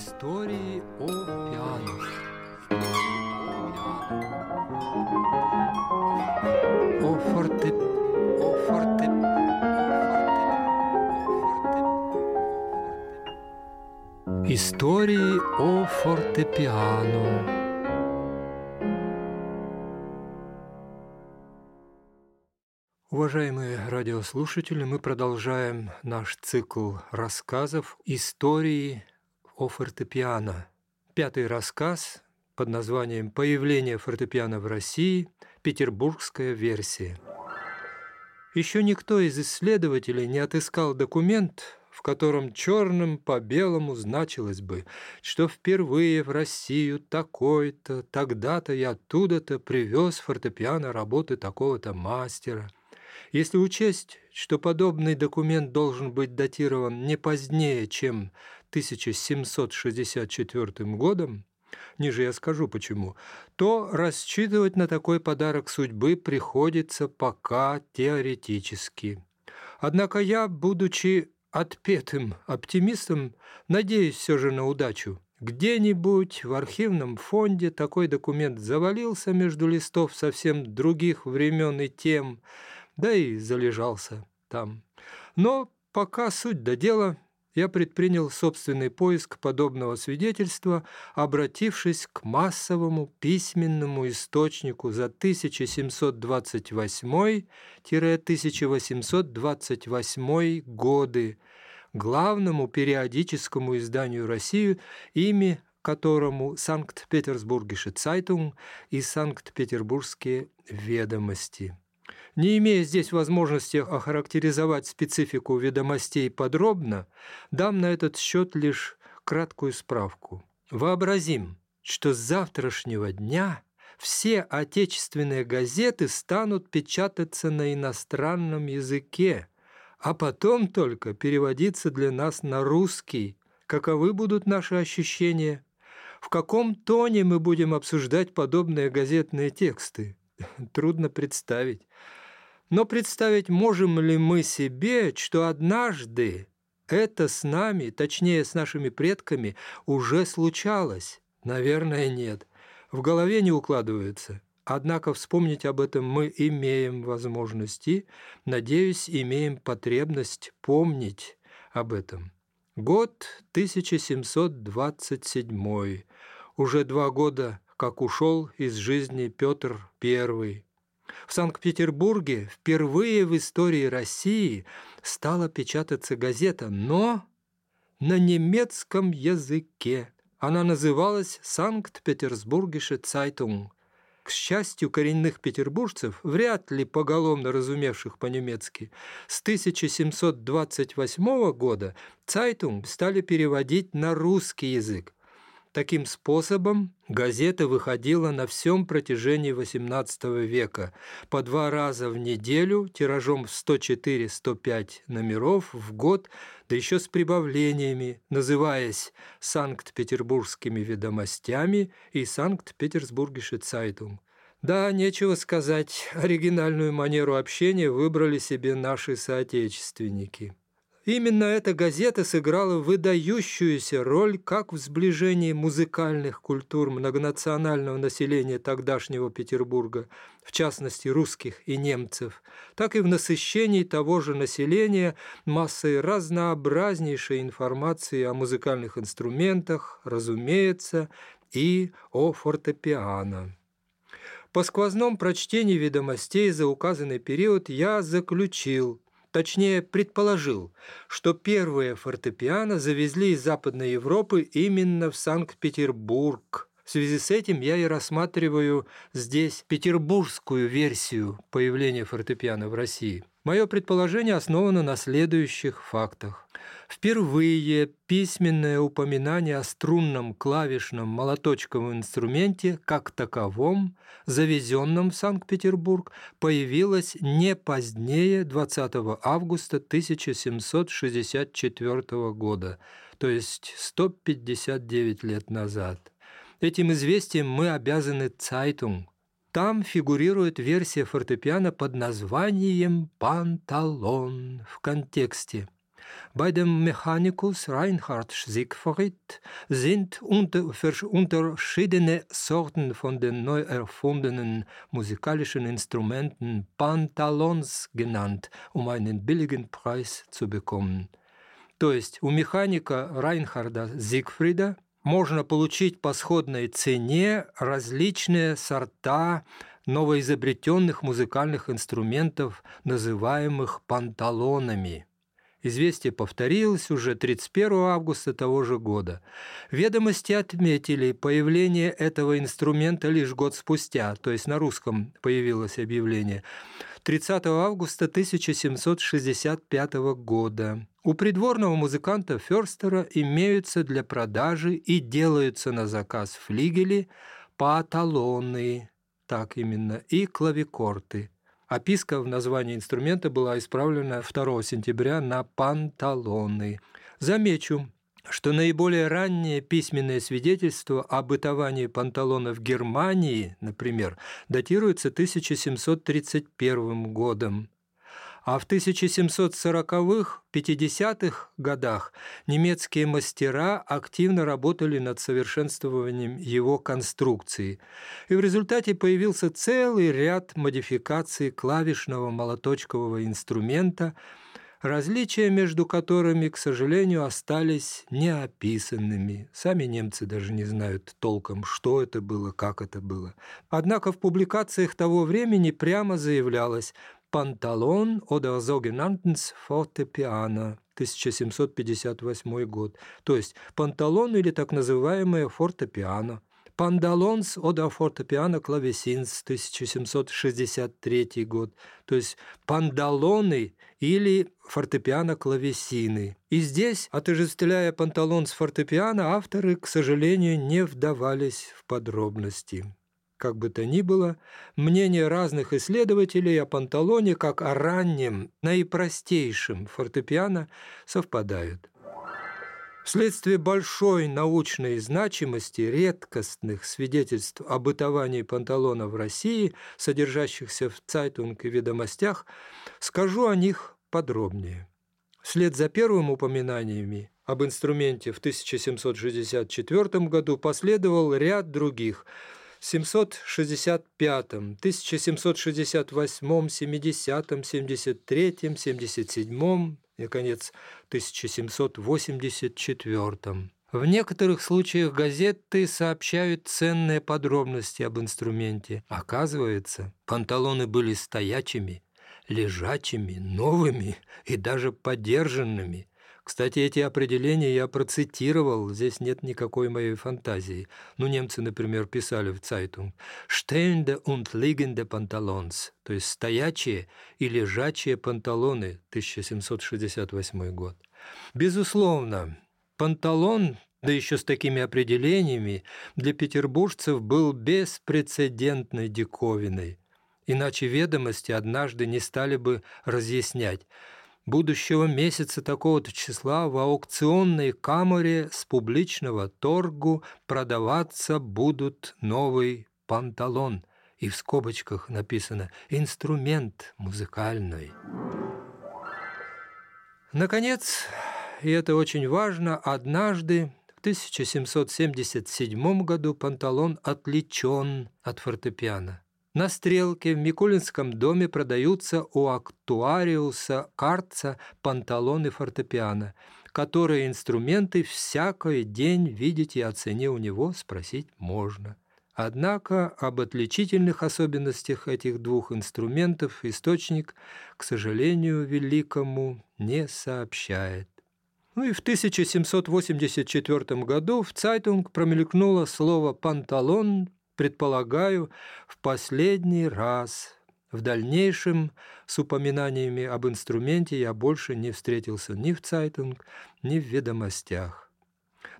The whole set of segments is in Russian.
Истории о пиано. О форте... О форте... Истории о фортепиано. Уважаемые радиослушатели, мы продолжаем наш цикл рассказов «Истории о фортепиано». Пятый рассказ под названием «Появление фортепиано в России. Петербургская версия». Еще никто из исследователей не отыскал документ, в котором черным по белому значилось бы, что впервые в Россию такой-то, тогда-то и оттуда-то привез фортепиано работы такого-то мастера – если учесть, что подобный документ должен быть датирован не позднее, чем 1764 годом, ниже я скажу почему, то рассчитывать на такой подарок судьбы приходится пока теоретически. Однако я, будучи отпетым оптимистом, надеюсь все же на удачу. Где-нибудь в архивном фонде такой документ завалился между листов совсем других времен и тем, да и залежался там. Но пока суть до дела, я предпринял собственный поиск подобного свидетельства, обратившись к массовому письменному источнику за 1728-1828 годы, главному периодическому изданию России, ими которому Санкт-Петербургische Zeitung и Санкт-Петербургские ведомости. Не имея здесь возможности охарактеризовать специфику ведомостей подробно, дам на этот счет лишь краткую справку. Вообразим, что с завтрашнего дня все отечественные газеты станут печататься на иностранном языке, а потом только переводиться для нас на русский. Каковы будут наши ощущения? В каком тоне мы будем обсуждать подобные газетные тексты? Трудно представить. Но представить можем ли мы себе, что однажды это с нами, точнее с нашими предками, уже случалось? Наверное, нет. В голове не укладывается. Однако вспомнить об этом мы имеем возможности, надеюсь, имеем потребность помнить об этом. Год 1727. Уже два года, как ушел из жизни Петр I, в Санкт-Петербурге впервые в истории России стала печататься газета, но на немецком языке. Она называлась «Sankt-Petersburgische Zeitung». К счастью коренных петербуржцев, вряд ли поголовно разумевших по-немецки, с 1728 года «Zeitung» стали переводить на русский язык. Таким способом газета выходила на всем протяжении XVIII века по два раза в неделю тиражом в 104-105 номеров в год, да еще с прибавлениями, называясь Санкт-Петербургскими ведомостями и Санкт-Петербургische Zeitung. Да, нечего сказать, оригинальную манеру общения выбрали себе наши соотечественники. Именно эта газета сыграла выдающуюся роль как в сближении музыкальных культур многонационального населения тогдашнего Петербурга, в частности русских и немцев, так и в насыщении того же населения массой разнообразнейшей информации о музыкальных инструментах, разумеется, и о фортепиано. По сквозном прочтении ведомостей за указанный период я заключил – точнее предположил, что первые фортепиано завезли из Западной Европы именно в Санкт-Петербург. В связи с этим я и рассматриваю здесь петербургскую версию появления фортепиано в России. Мое предположение основано на следующих фактах. Впервые письменное упоминание о струнном клавишном молоточковом инструменте как таковом, завезенном в Санкт-Петербург, появилось не позднее 20 августа 1764 года, то есть 159 лет назад. Этим известием мы обязаны Цайтунг, там фигурирует версия фортепиано под названием «Панталон» в контексте. Bei dem Mechanikus Reinhard Siegfried sind unter, unterschiedene Sorten von den neu erfundenen musikalischen Instrumenten Pantalons genannt, um einen billigen Preis zu bekommen. То есть у механика Райнхарда Зигфрида можно получить по сходной цене различные сорта новоизобретенных музыкальных инструментов, называемых панталонами. – Известие повторилось уже 31 августа того же года. Ведомости отметили появление этого инструмента лишь год спустя, то есть на русском появилось объявление, 30 августа 1765 года. У придворного музыканта Ферстера имеются для продажи и делаются на заказ флигели, паталоны, так именно, и клавикорты. Описка в названии инструмента была исправлена 2 сентября на панталоны. Замечу, что наиболее раннее письменное свидетельство о бытовании панталона в Германии, например, датируется 1731 годом а в 1740-х, 50-х годах немецкие мастера активно работали над совершенствованием его конструкции. И в результате появился целый ряд модификаций клавишного молоточкового инструмента, различия между которыми, к сожалению, остались неописанными. Сами немцы даже не знают толком, что это было, как это было. Однако в публикациях того времени прямо заявлялось – Pantalon oder sogenanntes Fortepiano, 1758 год, то есть панталон или так называемое фортепиано. Pantalons oder Fortepiano Clavecins, 1763 год, то есть панталоны или фортепиано клавесины. И здесь, отождествляя панталон с фортепиано, авторы, к сожалению, не вдавались в подробности. Как бы то ни было, мнения разных исследователей о панталоне как о раннем, наипростейшем фортепиано совпадают. Вследствие большой научной значимости редкостных свидетельств о бытовании панталона в России, содержащихся в Zeitung и ведомостях, скажу о них подробнее. Вслед за первым упоминаниями об инструменте в 1764 году последовал ряд других – 765, 1768, 70, 73, 77 и, наконец, 1784. В некоторых случаях газеты сообщают ценные подробности об инструменте. Оказывается, панталоны были стоячими, лежачими, новыми и даже подержанными. Кстати, эти определения я процитировал, здесь нет никакой моей фантазии. Ну, немцы, например, писали в Zeitung «Stehende und liegende Pantalons», то есть «стоячие и лежачие панталоны», 1768 год. Безусловно, панталон да еще с такими определениями, для петербуржцев был беспрецедентной диковиной. Иначе ведомости однажды не стали бы разъяснять – будущего месяца такого-то числа в аукционной камере с публичного торгу продаваться будут новый панталон. И в скобочках написано «инструмент музыкальный». Наконец, и это очень важно, однажды в 1777 году панталон отличен от фортепиано. На стрелке в Микулинском доме продаются у актуариуса Карца панталоны фортепиано, которые инструменты всякий день видеть и о цене у него спросить можно. Однако об отличительных особенностях этих двух инструментов источник, к сожалению, великому не сообщает. Ну и в 1784 году в Zeitung промелькнуло слово «панталон» предполагаю, в последний раз. В дальнейшем с упоминаниями об инструменте я больше не встретился ни в Zeitung, ни в ведомостях.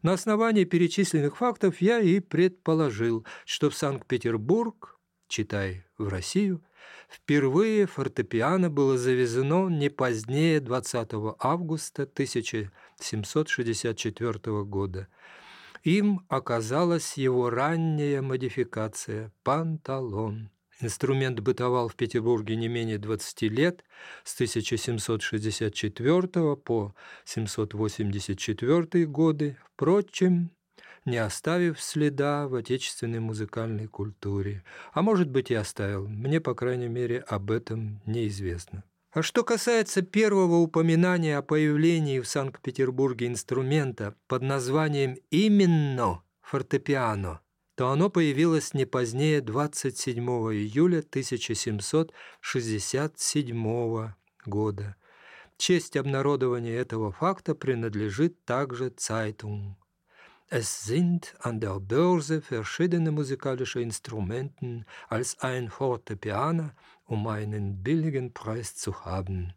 На основании перечисленных фактов я и предположил, что в Санкт-Петербург, читай, в Россию, впервые фортепиано было завезено не позднее 20 августа 1764 года – им оказалась его ранняя модификация – панталон. Инструмент бытовал в Петербурге не менее 20 лет, с 1764 по 784 годы, впрочем, не оставив следа в отечественной музыкальной культуре. А может быть и оставил, мне, по крайней мере, об этом неизвестно. А что касается первого упоминания о появлении в Санкт-Петербурге инструмента под названием именно фортепиано, то оно появилось не позднее 27 июля 1767 года. Честь обнародования этого факта принадлежит также Zeitung. Es sind an der Börse verschiedene musikalische Instrumenten als ein Fortepiano, um einen billigen Preis zu haben.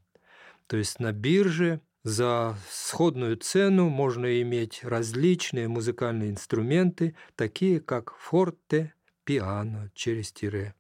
То есть на бирже за сходную цену можно иметь различные музыкальные инструменты, такие как форте, пиано через тире.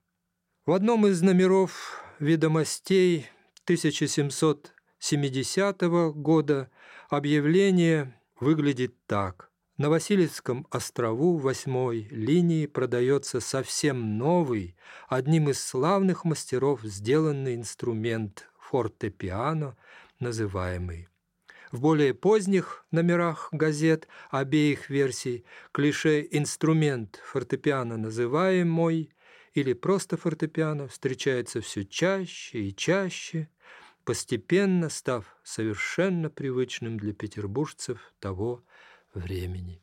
В одном из номеров «Ведомостей» 1770 года объявление выглядит так – на Васильевском острову восьмой линии продается совсем новый, одним из славных мастеров сделанный инструмент фортепиано, называемый. В более поздних номерах газет обеих версий клише «инструмент фортепиано называемый» или просто фортепиано встречается все чаще и чаще, постепенно став совершенно привычным для петербуржцев того времени.